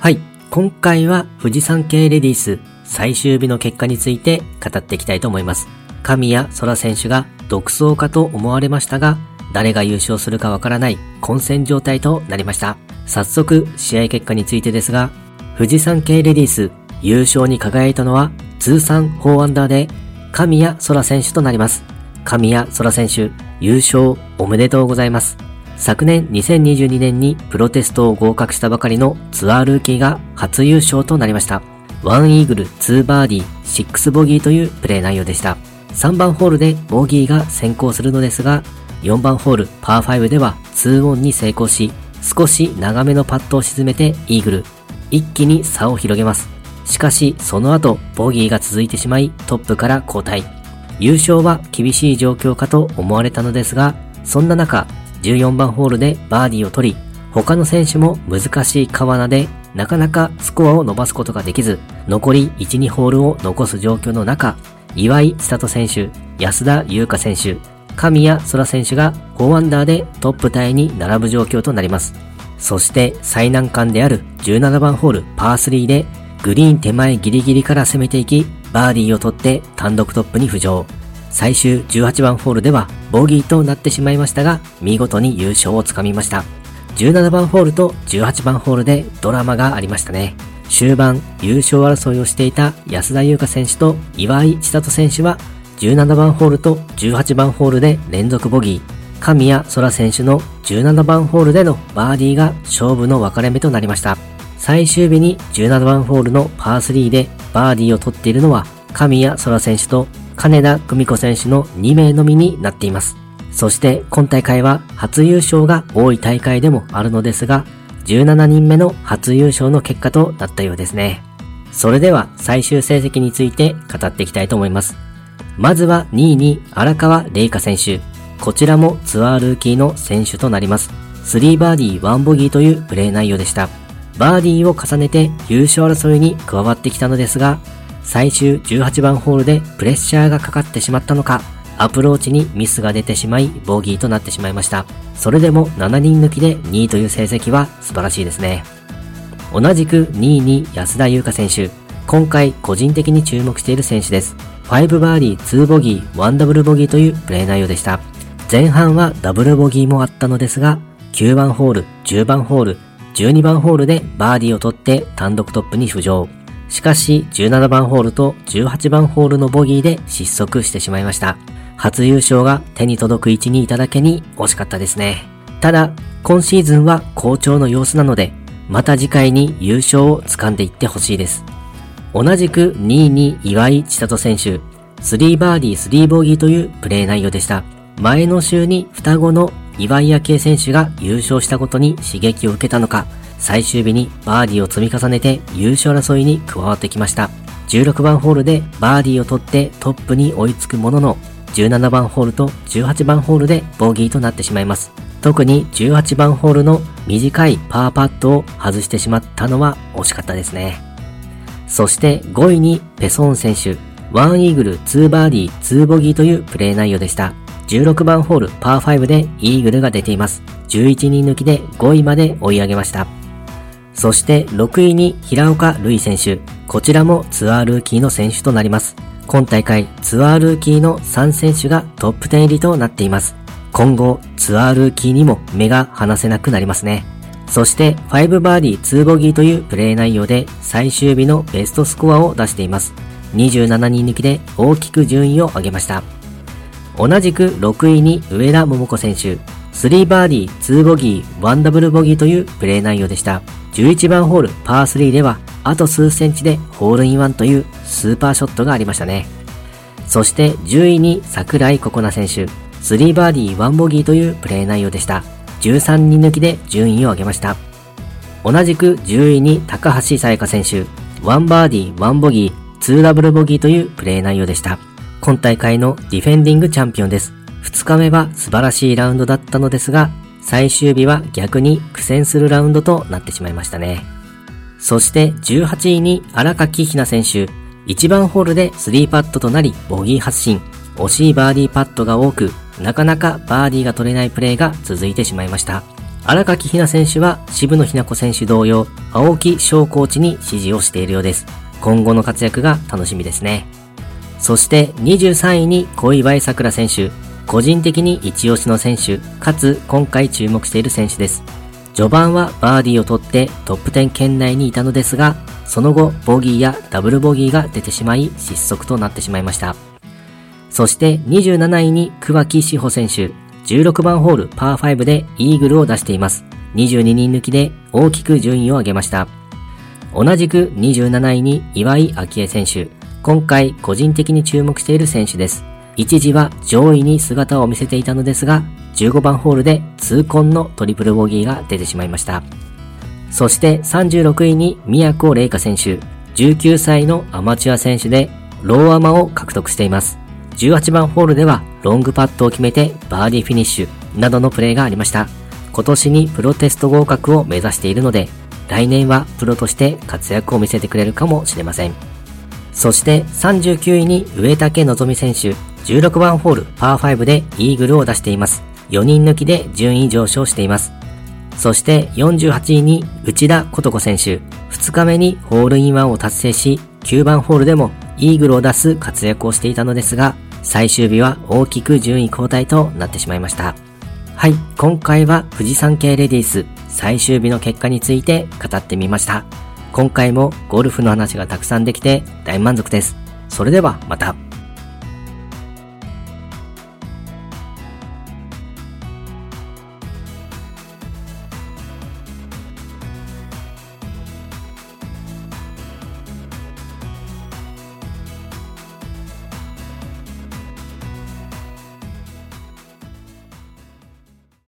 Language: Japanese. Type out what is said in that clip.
はい。今回は富士山系レディース最終日の結果について語っていきたいと思います。神谷空選手が独走かと思われましたが、誰が優勝するかわからない混戦状態となりました。早速、試合結果についてですが、富士山系レディース優勝に輝いたのは通算4アンダーで神谷空選手となります。神谷空選手、優勝おめでとうございます。昨年2022年にプロテストを合格したばかりのツアールーキーが初優勝となりました。1イーグル、2バーディー、6ボギーというプレー内容でした。3番ホールでボギーが先行するのですが、4番ホール、パー5では2オンに成功し、少し長めのパットを沈めてイーグル。一気に差を広げます。しかし、その後、ボギーが続いてしまい、トップから交代。優勝は厳しい状況かと思われたのですが、そんな中、14番ホールでバーディーを取り、他の選手も難しい川名でなかなかスコアを伸ばすことができず、残り1、2ホールを残す状況の中、岩井千里選手、安田優香選手、神谷空選手が4アンダーでトップタイに並ぶ状況となります。そして最難関である17番ホールパー3でグリーン手前ギリギリから攻めていき、バーディーを取って単独トップに浮上。最終18番ホールではボギーとなってしまいましたが、見事に優勝をつかみました。17番ホールと18番ホールでドラマがありましたね。終盤、優勝争いをしていた安田優香選手と岩井千里選手は、17番ホールと18番ホールで連続ボギー。神谷空選手の17番ホールでのバーディーが勝負の分かれ目となりました。最終日に17番ホールのパー3でバーディーを取っているのは神谷空選手と金田久美子選手の2名のみになっています。そして今大会は初優勝が多い大会でもあるのですが、17人目の初優勝の結果となったようですね。それでは最終成績について語っていきたいと思います。まずは2位に荒川玲香選手。こちらもツアールーキーの選手となります。3バーディー1ボギーというプレー内容でした。バーディーを重ねて優勝争いに加わってきたのですが、最終18番ホールでプレッシャーがかかってしまったのか、アプローチにミスが出てしまい、ボギーとなってしまいました。それでも7人抜きで2位という成績は素晴らしいですね。同じく2位に安田優香選手。今回個人的に注目している選手です。5バーディー、2ボギー、1ダブルボギーというプレー内容でした。前半はダブルボギーもあったのですが、9番ホール、10番ホール、12番ホールでバーディーを取って単独トップに浮上。しかし、17番ホールと18番ホールのボギーで失速してしまいました。初優勝が手に届く位置にいただけに惜しかったですね。ただ、今シーズンは好調の様子なので、また次回に優勝を掴んでいってほしいです。同じく2位に岩井千里選手、3バーディー3ボギーというプレー内容でした。前の週に双子の岩井明恵選手が優勝したことに刺激を受けたのか、最終日にバーディーを積み重ねて優勝争いに加わってきました。16番ホールでバーディーを取ってトップに追いつくものの、17番ホールと18番ホールでボギーとなってしまいます。特に18番ホールの短いパーパットを外してしまったのは惜しかったですね。そして5位にペソン選手、1イーグル2バーディー2ボギーというプレー内容でした。16番ホールパー5でイーグルが出ています。11人抜きで5位まで追い上げました。そして6位に平岡瑠衣選手。こちらもツアールーキーの選手となります。今大会ツアールーキーの3選手がトップ10入りとなっています。今後ツアールーキーにも目が離せなくなりますね。そして5バーディー2ボギーというプレー内容で最終日のベストスコアを出しています。27人抜きで大きく順位を上げました。同じく6位に上田桃子選手。3バーディー2ボギー1ダブルボギーというプレー内容でした。11番ホールパー3ではあと数センチでホールインワンというスーパーショットがありましたね。そして10位に桜井心那選手、3バーディー1ボギーというプレー内容でした。13人抜きで順位を上げました。同じく10位に高橋沙耶香選手、1バーディー1ボギー2ダブルボギーというプレー内容でした。今大会のディフェンディングチャンピオンです。2日目は素晴らしいラウンドだったのですが、最終日は逆に苦戦するラウンドとなってしまいましたね。そして18位に荒垣ひな選手、1番ホールで3パットとなりボギー発進。惜しいバーディーパットが多く、なかなかバーディーが取れないプレーが続いてしまいました。荒垣ひな選手は渋野日向子選手同様、青木翔コーチに指示をしているようです。今後の活躍が楽しみですね。そして23位に小祝さくら選手。個人的に一押しの選手、かつ今回注目している選手です。序盤はバーディーを取ってトップ10圏内にいたのですが、その後ボギーやダブルボギーが出てしまい失速となってしまいました。そして27位に桑木志保選手、16番ホールパー5でイーグルを出しています。22人抜きで大きく順位を上げました。同じく27位に岩井明恵選手。今回個人的に注目している選手です。一時は上位に姿を見せていたのですが、15番ホールで痛恨のトリプルボギーが出てしまいました。そして36位に都玲華選手。19歳のアマチュア選手でローアマを獲得しています。18番ホールではロングパットを決めてバーディーフィニッシュなどのプレーがありました。今年にプロテスト合格を目指しているので、来年はプロとして活躍を見せてくれるかもしれません。そして39位に植竹希望選手、16番ホールパー5でイーグルを出しています。4人抜きで順位上昇しています。そして48位に内田琴子選手、2日目にホールインワンを達成し、9番ホールでもイーグルを出す活躍をしていたのですが、最終日は大きく順位交代となってしまいました。はい、今回は富士山系レディース最終日の結果について語ってみました。今回もゴルフの話がたくさんできて大満足です。それではまた。